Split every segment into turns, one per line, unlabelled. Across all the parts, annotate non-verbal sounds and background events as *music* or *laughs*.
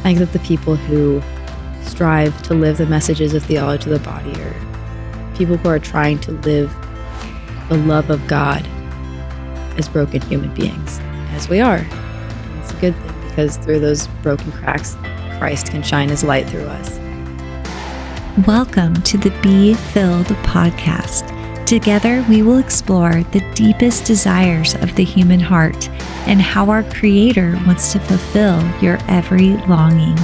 I think that the people who strive to live the messages of theology to the body are people who are trying to live the love of God as broken human beings, as we are. It's a good thing because through those broken cracks, Christ can shine his light through us.
Welcome to the Be Filled podcast. Together, we will explore the deepest desires of the human heart and how our Creator wants to fulfill your every longing.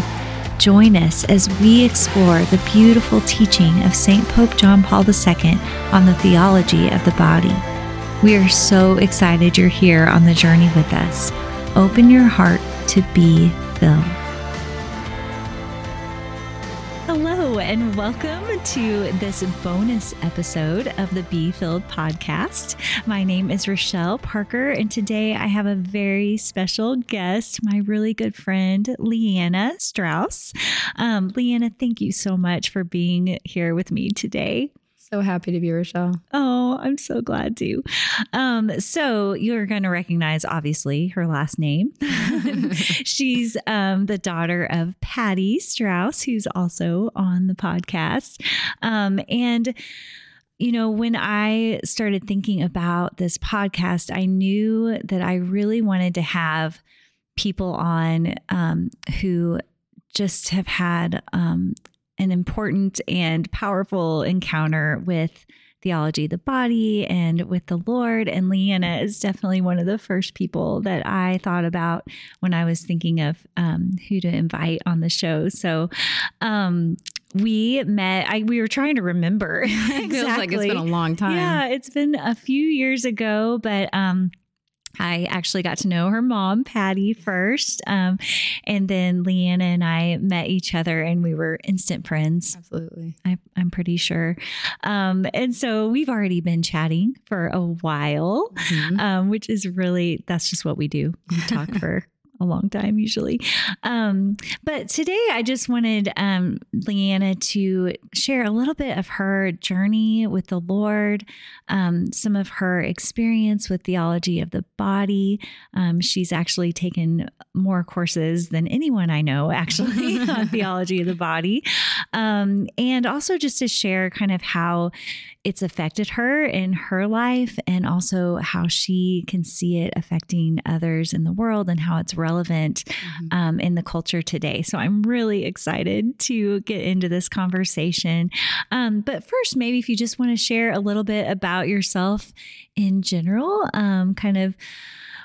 Join us as we explore the beautiful teaching of St. Pope John Paul II on the theology of the body. We are so excited you're here on the journey with us. Open your heart to be filled. And welcome to this bonus episode of the Be Filled podcast. My name is Rochelle Parker, and today I have a very special guest, my really good friend, Liana Straus. Um, Liana, thank you so much for being here with me today.
So happy to be Rochelle.
Oh, I'm so glad to. Um, so you're going to recognize, obviously, her last name. *laughs* She's um, the daughter of Patty Straus, who's also on the podcast. Um, and you know, when I started thinking about this podcast, I knew that I really wanted to have people on um, who just have had um, an important and powerful encounter with theology the body and with the Lord. And Liana is definitely one of the first people that I thought about when I was thinking of um, who to invite on the show. So, um, we met I we were trying to remember. *laughs*
exactly. Feels like it's been a long time.
Yeah, it's been a few years ago, but um I actually got to know her mom, Patty, first. Um, and then Liana and I met each other and we were instant friends.
Absolutely.
I, am pretty sure. Um, and so we've already been chatting for a while, mm-hmm. um, which is really, that's just what we do. We talk *laughs* for a long time usually. Um, but today I just wanted um, Liana to share a little bit of her journey with the Lord, um, some of her experience with theology of the body. Um, she's actually taken more courses than anyone I know, actually, *laughs* on *laughs* theology of the body. Um, and also just to share kind of how it's affected her in her life and also how she can see it affecting others in the world and how it's relevant mm-hmm. um, in the culture today. So I'm really excited to get into this conversation. Um, but first, maybe if you just want to share a little bit about yourself in general, um, kind of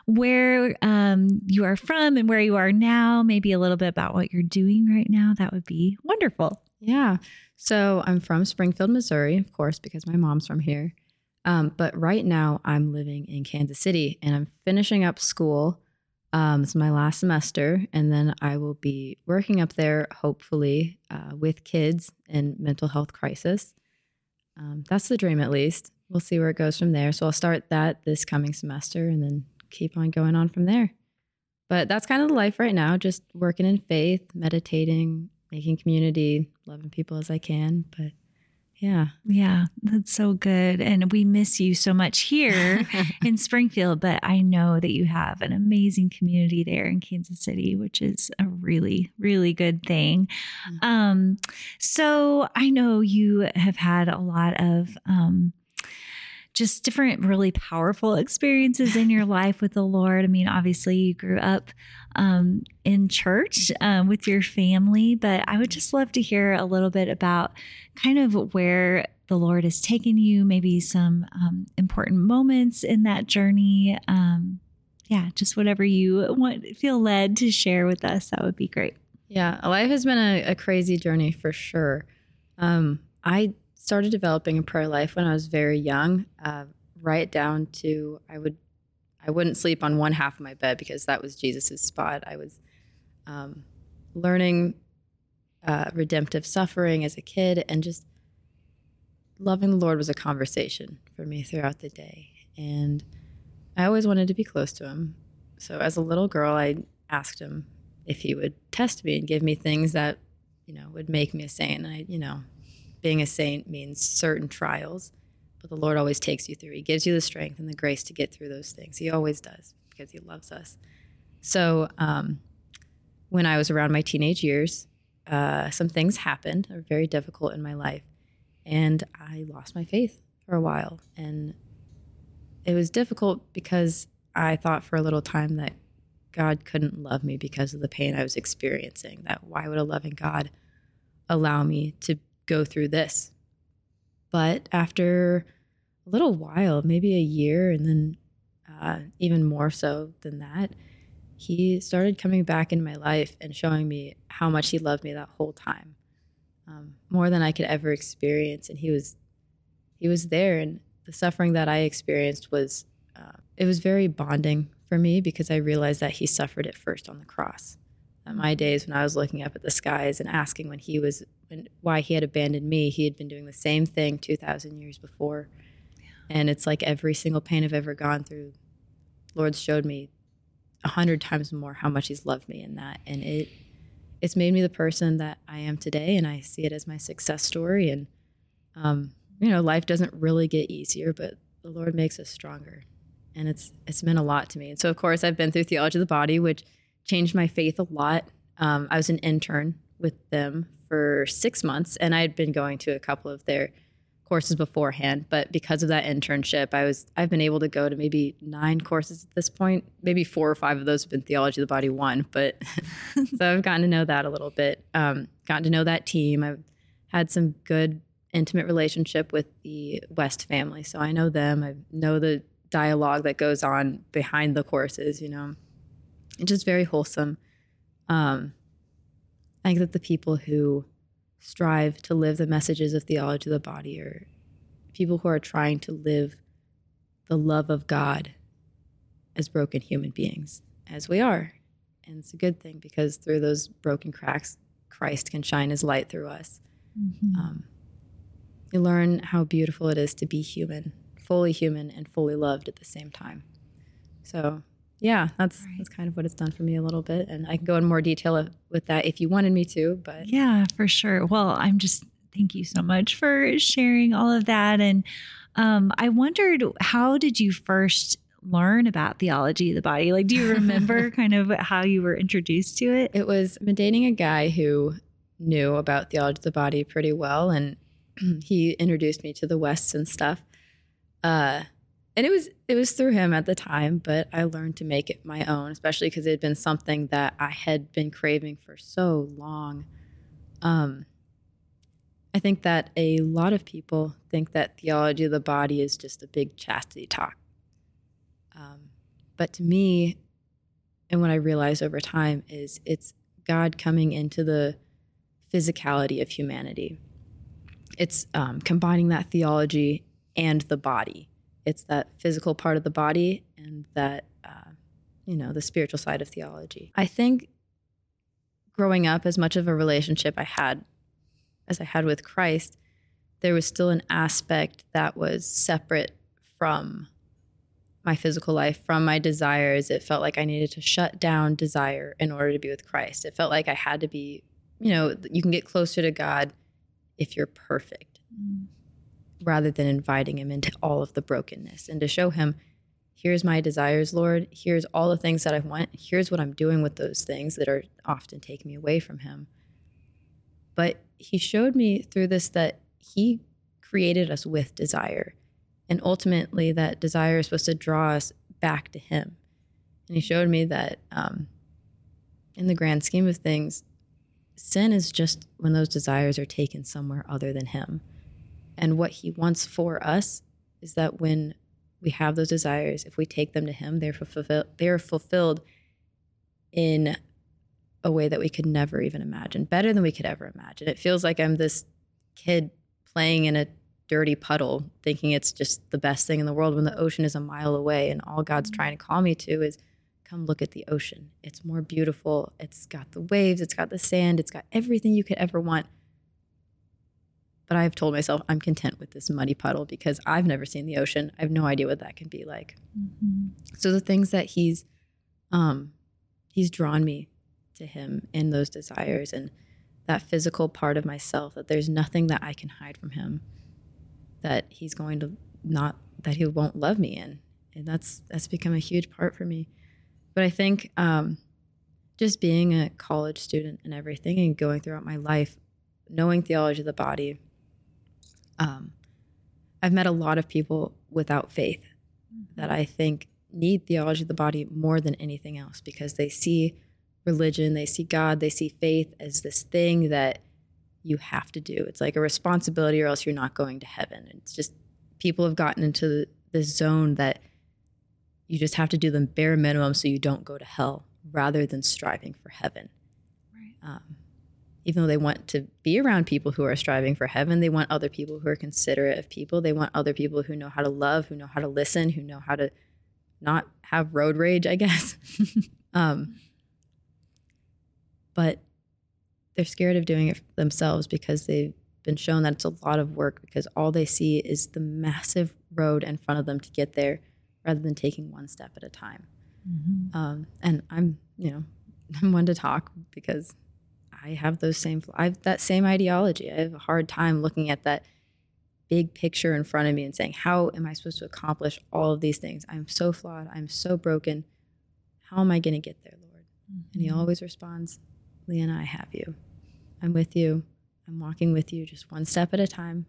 where um, you are from and where you are now, maybe a little bit about what you're doing right now, that would be wonderful.
Yeah. So I'm from Springfield, Missouri, of course, because my mom's from here. Um, but right now I'm living in Kansas City and I'm finishing up school. Um, it's my last semester, and then I will be working up there, hopefully, uh, with kids in mental health crisis. Um, that's the dream, at least. We'll see where it goes from there. So I'll start that this coming semester and then keep on going on from there. But that's kind of the life right now, just working in faith, meditating, making community, loving people as I can. But yeah.
Yeah, that's so good. And we miss you so much here *laughs* in Springfield, but I know that you have an amazing community there in Kansas City, which is a really, really good thing. Mm-hmm. Um, so I know you have had a lot of um, just different really powerful experiences in your life with the Lord. I mean, obviously, you grew up um, in church um, with your family, but I would just love to hear a little bit about kind of where the Lord has taken you, maybe some um, important moments in that journey. Um, yeah, just whatever you want, feel led to share with us, that would be great.
Yeah, life has been a, a crazy journey for sure. Um, I started developing a prayer life when I was very young, uh, right down to I would I wouldn't sleep on one half of my bed because that was Jesus's spot. I was um, learning uh, redemptive suffering as a kid, and just loving the Lord was a conversation for me throughout the day. And I always wanted to be close to Him. So as a little girl, I asked Him if He would test me and give me things that you know would make me a saint. And I, you know, being a saint means certain trials, but the Lord always takes you through. He gives you the strength and the grace to get through those things. He always does because He loves us. So, um, when I was around my teenage years, uh, some things happened that were very difficult in my life. And I lost my faith for a while. And it was difficult because I thought for a little time that God couldn't love me because of the pain I was experiencing. That why would a loving God allow me to go through this? But after a little while, maybe a year, and then uh, even more so than that, he started coming back in my life and showing me how much he loved me that whole time, um, more than I could ever experience. And he was, he was there, and the suffering that I experienced was, uh, it was very bonding for me because I realized that he suffered it first on the cross. My days when I was looking up at the skies and asking when he was when, why he had abandoned me, he had been doing the same thing 2,000 years before. Yeah. And it's like every single pain I've ever gone through, Lord showed me a hundred times more how much He's loved me in that, and it it's made me the person that I am today, and I see it as my success story. And um, you know, life doesn't really get easier, but the Lord makes us stronger and it's it's meant a lot to me. And so, of course, I've been through theology of the body, which changed my faith a lot. Um, I was an intern with them for six months, and I had been going to a couple of their courses beforehand. But because of that internship, I was I've been able to go to maybe nine courses at this point. Maybe four or five of those have been theology of the body one. But *laughs* so I've gotten to know that a little bit. Um, gotten to know that team. I've had some good intimate relationship with the West family, so I know them. I know the dialogue that goes on behind the courses, you know. It's just very wholesome. Um, I think that the people who strive to live the messages of theology of the body are people who are trying to live the love of God as broken human beings, as we are. And it's a good thing because through those broken cracks, Christ can shine his light through us. Mm-hmm. Um, you learn how beautiful it is to be human fully human and fully loved at the same time. So yeah, that's right. that's kind of what it's done for me a little bit, and I can go in more detail with that if you wanted me to. But
yeah, for sure. Well, I'm just thank you so much for sharing all of that, and um, I wondered how did you first learn about theology of the body? Like, do you remember *laughs* kind of how you were introduced to it?
It was I've been dating a guy who knew about theology of the body pretty well, and *clears throat* he introduced me to the Wests and stuff. Uh, and it was it was through him at the time, but I learned to make it my own, especially because it had been something that I had been craving for so long. Um, I think that a lot of people think that theology of the body is just a big chastity talk. Um, but to me, and what I realized over time is it's God coming into the physicality of humanity. It's um, combining that theology and the body. It's that physical part of the body and that, uh, you know, the spiritual side of theology. I think growing up, as much of a relationship I had as I had with Christ, there was still an aspect that was separate from my physical life, from my desires. It felt like I needed to shut down desire in order to be with Christ. It felt like I had to be, you know, you can get closer to God if you're perfect. Mm rather than inviting him into all of the brokenness and to show him, here's my desires, Lord. Here's all the things that I want. Here's what I'm doing with those things that are often taking me away from him. But he showed me through this that he created us with desire. And ultimately, that desire is supposed to draw us back to him. And he showed me that um, in the grand scheme of things, sin is just when those desires are taken somewhere other than him. And what he wants for us is that when we have those desires, if we take them to him, they're fulfilled they're fulfilled in a way that we could never even imagine, better than we could ever imagine. It feels like I'm this kid playing in a dirty puddle, thinking it's just the best thing in the world when the ocean is a mile away and all God's mm-hmm. trying to call me to is come look at the ocean. It's more beautiful. It's got the waves, it's got the sand, it's got everything you could ever want. But I've told myself I'm content with this muddy puddle because I've never seen the ocean. I have no idea what that can be like. Mm-hmm. So the things that he's um he's drawn me to him in those desires and that physical part of myself that there's nothing that I can hide from him that he's going to not that he won't love me in. And that's that's become a huge part for me. But I think um just being a college student and everything and going throughout my life, knowing theology of the body, um, I've met a lot of people without faith that I think need theology of the body more than anything else because they see religion, they see God, they see faith as this thing that you have to do. It's like a responsibility or else you're not going to heaven. It's just people have gotten into this zone that you just have to do the bare minimum so you don't go to hell rather than striving for heaven. Right. Um, even though they want to be around people who are striving for heaven, they want other people who are considerate of people. They want other people who know how to love, who know how to listen, who know how to not have road rage, I guess. *laughs* um, but they're scared of doing it themselves because they've been shown that it's a lot of work because all they see is the massive road in front of them to get there rather than taking one step at a time. Mm-hmm. Um, and I'm, you know, *laughs* I'm one to talk because I have those same, I have that same ideology. I have a hard time looking at that big picture in front of me and saying, how am I supposed to accomplish all of these things? I'm so flawed. I'm so broken. How am I going to get there, Lord? Mm-hmm. And he mm-hmm. always responds, Liana, I have you. I'm with you. I'm walking with you just one step at a time.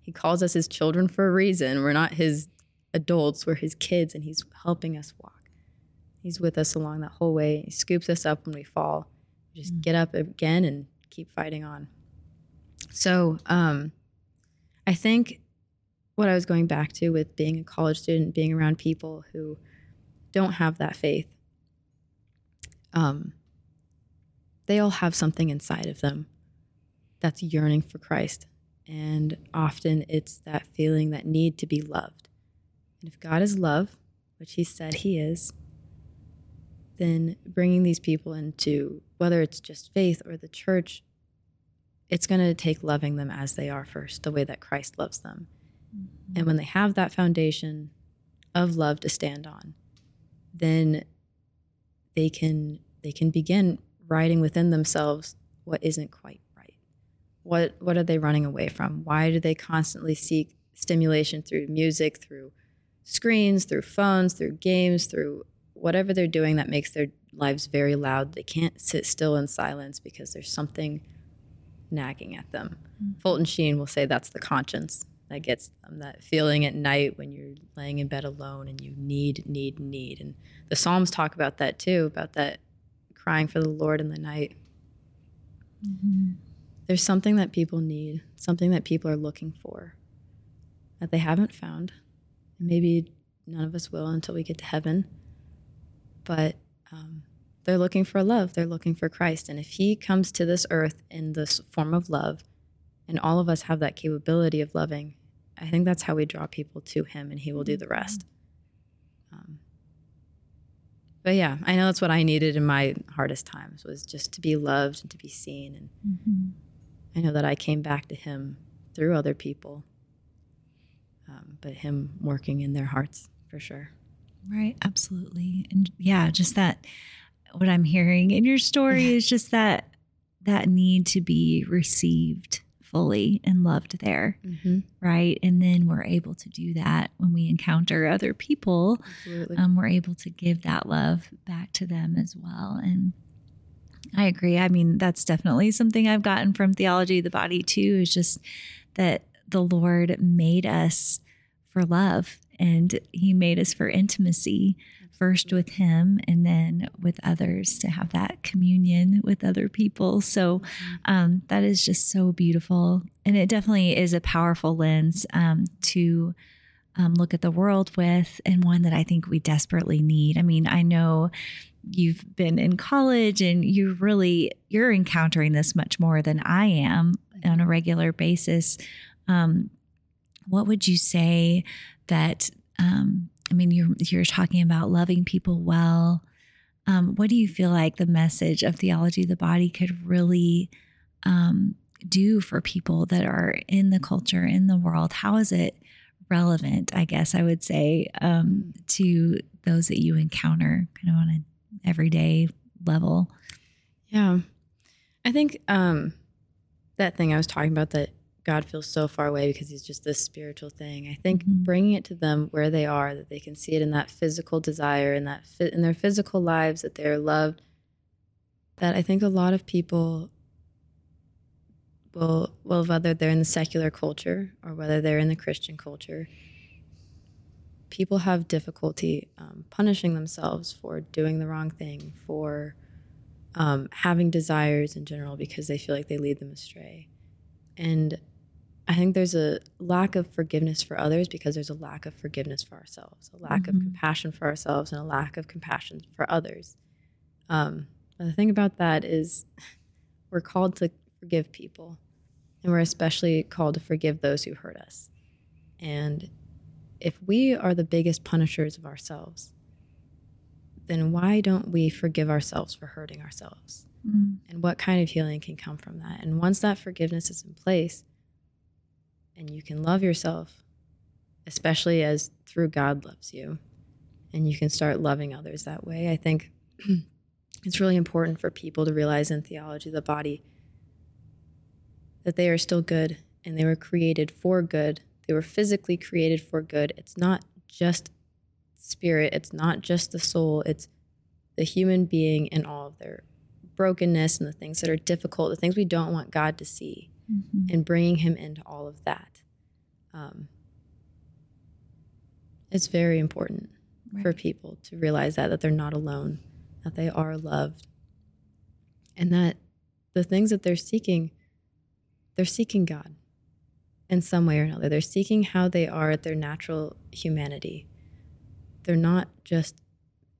He calls us his children for a reason. We're not his adults, we're his kids, and he's helping us walk. He's with us along that whole way. He scoops us up when we fall. Just mm-hmm. get up again and keep fighting on. So, um, I think what I was going back to with being a college student, being around people who don't have that faith, um, they all have something inside of them that's yearning for Christ. And often it's that feeling, that need to be loved. And if God is love, which He said He is, then bringing these people into whether it's just faith or the church, it's going to take loving them as they are first, the way that Christ loves them. Mm-hmm. And when they have that foundation of love to stand on, then they can they can begin writing within themselves what isn't quite right. What what are they running away from? Why do they constantly seek stimulation through music, through screens, through phones, through games, through whatever they're doing that makes their lives very loud? They can't sit still in silence because there's something nagging at them. Mm-hmm. Fulton Sheen will say that's the conscience that gets them that feeling at night when you're laying in bed alone and you need, need, need. And the Psalms talk about that too, about that crying for the Lord in the night. Mm-hmm. There's something that people need, something that people are looking for that they haven't found. And maybe none of us will until we get to heaven. But um, they're looking for love, they're looking for Christ. And if He comes to this earth in this form of love, and all of us have that capability of loving, I think that's how we draw people to Him, and He will do the rest. Um, but yeah, I know that's what I needed in my hardest times was just to be loved and to be seen. And mm-hmm. I know that I came back to him through other people, um, but him working in their hearts for sure.
Right, absolutely, and yeah, just that. What I'm hearing in your story is just that that need to be received fully and loved there. Mm-hmm. Right. And then we're able to do that when we encounter other people. Um, we're able to give that love back to them as well. And I agree. I mean, that's definitely something I've gotten from theology of the body too, is just that the Lord made us for love and he made us for intimacy first with him and then with others to have that communion with other people. So mm-hmm. um, that is just so beautiful. And it definitely is a powerful lens um, to um, look at the world with, and one that I think we desperately need. I mean, I know you've been in college and you really you're encountering this much more than I am on a regular basis. Um, what would you say that um, I mean, you're you're talking about loving people well. Um, what do you feel like the message of theology of the body could really um, do for people that are in the culture in the world? How is it relevant? I guess I would say um, to those that you encounter, kind of on an everyday level.
Yeah, I think um, that thing I was talking about that God feels so far away because he's just this spiritual thing. I think mm-hmm. bringing it to them where they are, that they can see it in that physical desire, in that in their physical lives, that they're loved that I think a lot of people will, well, whether they're in the secular culture or whether they're in the Christian culture, people have difficulty um, punishing themselves for doing the wrong thing, for um, having desires in general because they feel like they lead them astray. And I think there's a lack of forgiveness for others because there's a lack of forgiveness for ourselves, a lack mm-hmm. of compassion for ourselves, and a lack of compassion for others. Um, the thing about that is *laughs* we're called to forgive people, and we're especially called to forgive those who hurt us. And if we are the biggest punishers of ourselves, then why don't we forgive ourselves for hurting ourselves? Mm. And what kind of healing can come from that? And once that forgiveness is in place, and you can love yourself, especially as through God loves you, and you can start loving others that way, I think *clears throat* it's really important for people to realize in theology the body that they are still good and they were created for good. They were physically created for good. It's not just spirit, it's not just the soul, it's the human being and all of their brokenness and the things that are difficult, the things we don't want God to see, mm-hmm. and bringing Him into all of that. Um, it's very important right. for people to realize that that they're not alone, that they are loved, and that the things that they're seeking, they're seeking God in some way or another. They're seeking how they are at their natural humanity they're not just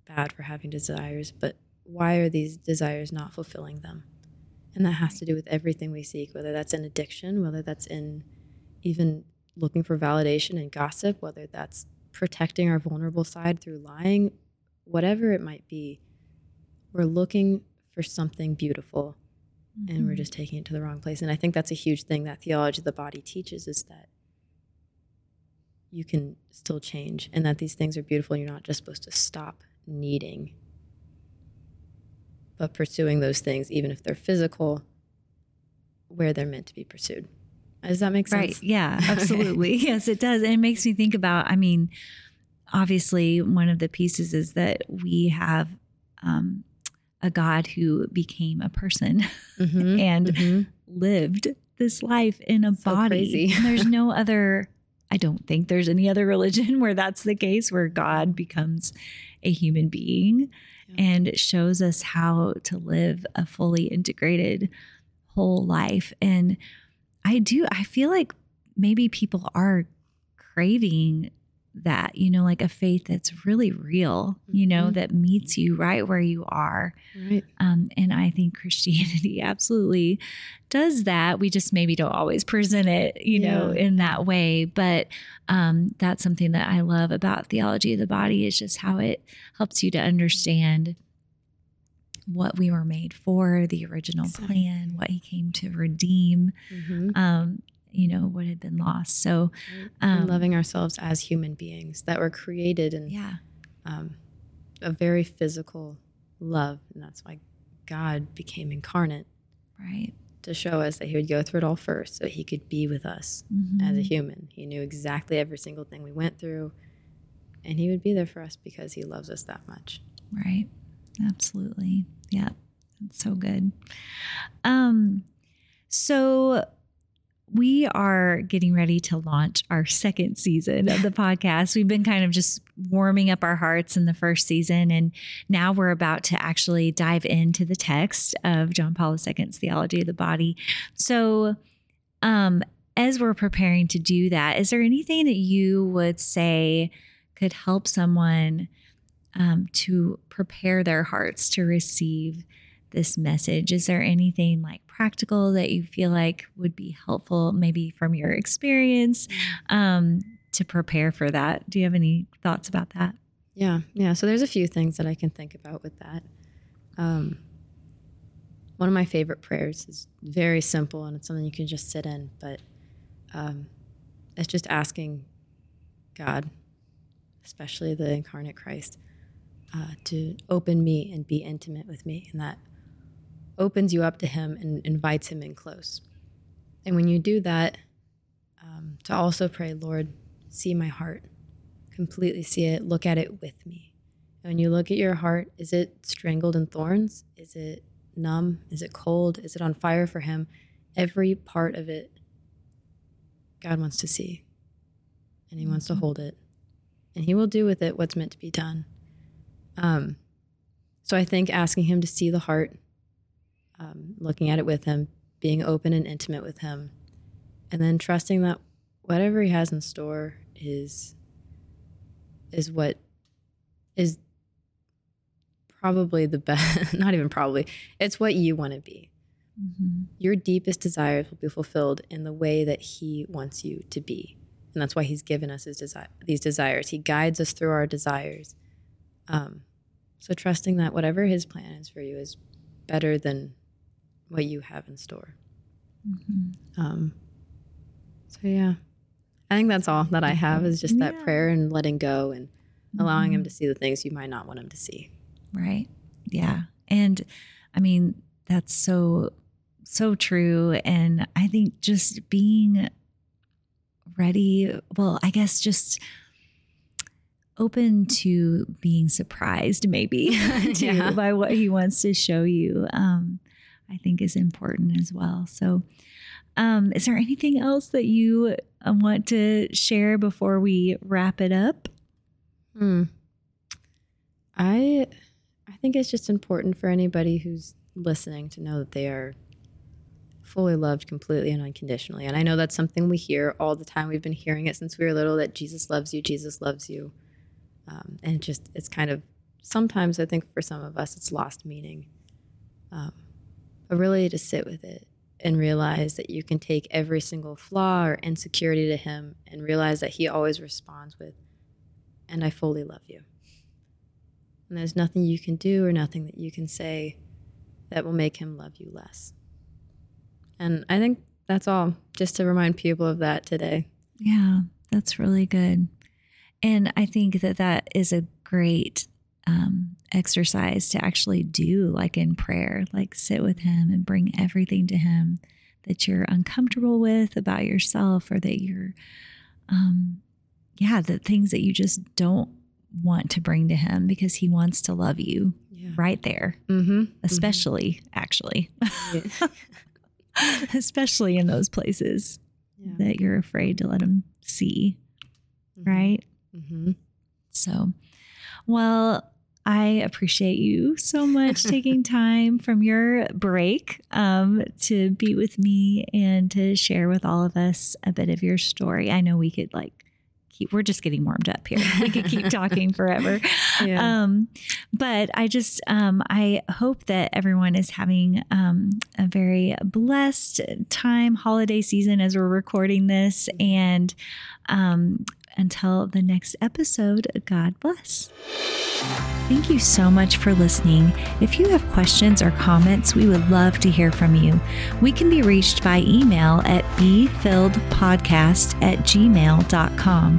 bad for having desires, but why are these desires not fulfilling them? And that has to do with everything we seek, whether that's in addiction, whether that's in even looking for validation and gossip, whether that's protecting our vulnerable side through lying, whatever it might be. We're looking for something beautiful mm-hmm. and we're mm-hmm. just taking it to the wrong place. And I think that's a huge thing that theology of the body teaches is that you can still change and that these things are beautiful and you're not just supposed to stop needing but pursuing those things even if they're physical where they're meant to be pursued. Does that make sense?
Right yeah *laughs* absolutely. Yes it does. And it makes me think about i mean obviously one of the pieces is that we have um, a god who became a person mm-hmm, *laughs* and mm-hmm. lived this life in a so body. there's *laughs* no other I don't think there's any other religion where that's the case, where God becomes a human being yeah. and shows us how to live a fully integrated whole life. And I do, I feel like maybe people are craving that, you know, like a faith that's really real, you know, mm-hmm. that meets you right where you are. Right. Um, and I think Christianity *laughs* absolutely does that. We just maybe don't always present it, you yeah. know, in that way. But um, that's something that I love about theology of the body is just how it helps you to understand what we were made for, the original exactly. plan, what he came to redeem. Mm-hmm. Um, you know what had been lost. So
um, loving ourselves as human beings that were created in
yeah. um,
a very physical love. And that's why god became incarnate
right.
to show us that he would go through it all first so he could be with us mm-hmm. as a human. He knew exactly every single thing we went through and he would be there for us because he loves us that much.
Right. Absolutely. Yeah that's so good. Um so we are getting ready to launch our second season of the *laughs* podcast. We've been kind of just warming up our hearts in the first season, and now we're about to actually dive into the text of John Paul II's Theology of the Body. So, um, as we're preparing to do that, is there anything that you would say could help someone um, to prepare their hearts to receive this message? Is there anything like practical that you feel like would be helpful, maybe from your experience, um, to prepare for that? Do you have any thoughts about that?
Yeah, yeah. So there's a few things that I can think about with that. Um, one of my favorite prayers is very simple and it's something you can just sit in, but um, it's just asking God, especially the incarnate Christ, uh, to open me and be intimate with me, and that opens you up to him and invites him in close. And when you do that, um, to also pray, Lord, see my heart, completely see it, look at it with me. And when you look at your heart, is it strangled in thorns? Is it numb? Is it cold? Is it on fire for him? Every part of it, God wants to see. And he wants to hold it. And he will do with it what's meant to be done. Um, so I think asking him to see the heart, um, looking at it with him, being open and intimate with him, and then trusting that whatever he has in store is is what is probably the best *laughs* not even probably it's what you want to be. Mm-hmm. your deepest desires will be fulfilled in the way that he wants you to be and that's why he's given us his desi- these desires. He guides us through our desires. Um, so trusting that whatever his plan is for you is better than what you have in store mm-hmm. um, so yeah i think that's all that i have is just that prayer and letting go and allowing mm-hmm. him to see the things you might not want him to see
Right. Yeah. And I mean, that's so, so true. And I think just being ready, well, I guess just open to being surprised, maybe, *laughs* *laughs* too, yeah. by what he wants to show you, um, I think is important as well. So, um, is there anything else that you uh, want to share before we wrap it up?
Hmm. I I think it's just important for anybody who's listening to know that they are fully loved completely and unconditionally. And I know that's something we hear all the time. We've been hearing it since we were little that Jesus loves you, Jesus loves you. Um, and just, it's kind of, sometimes I think for some of us, it's lost meaning. Um, but really to sit with it and realize that you can take every single flaw or insecurity to Him and realize that He always responds with, and I fully love you. And there's nothing you can do or nothing that you can say that will make him love you less. And I think that's all, just to remind people of that today.
Yeah, that's really good. And I think that that is a great um, exercise to actually do, like in prayer, like sit with Him and bring everything to Him that you're uncomfortable with about yourself or that you're, um, yeah, the things that you just don't want to bring to him because he wants to love you yeah. right there, mm-hmm. especially mm-hmm. actually, yeah. *laughs* especially in those places yeah. that you're afraid to let him see. Mm-hmm. Right. Mm-hmm. So, well, I appreciate you so much *laughs* taking time from your break um, to be with me and to share with all of us a bit of your story. I know we could like keep, we're just getting warmed up here. We could keep talking *laughs* forever. Yeah. Um, but I just, um, I hope that everyone is having um, a very blessed time, holiday season as we're recording this. And um, until the next episode, God bless. Thank you so much for listening. If you have questions or comments, we would love to hear from you. We can be reached by email at befilledpodcast at gmail.com.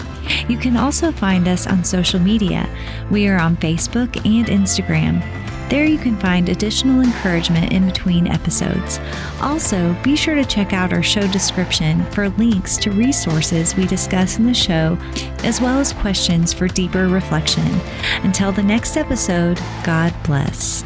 You can also find us on social media. We are on Facebook and Instagram. There you can find additional encouragement in between episodes. Also, be sure to check out our show description for links to resources we discuss in the show, as well as questions for deeper reflection. Until the next episode, God bless.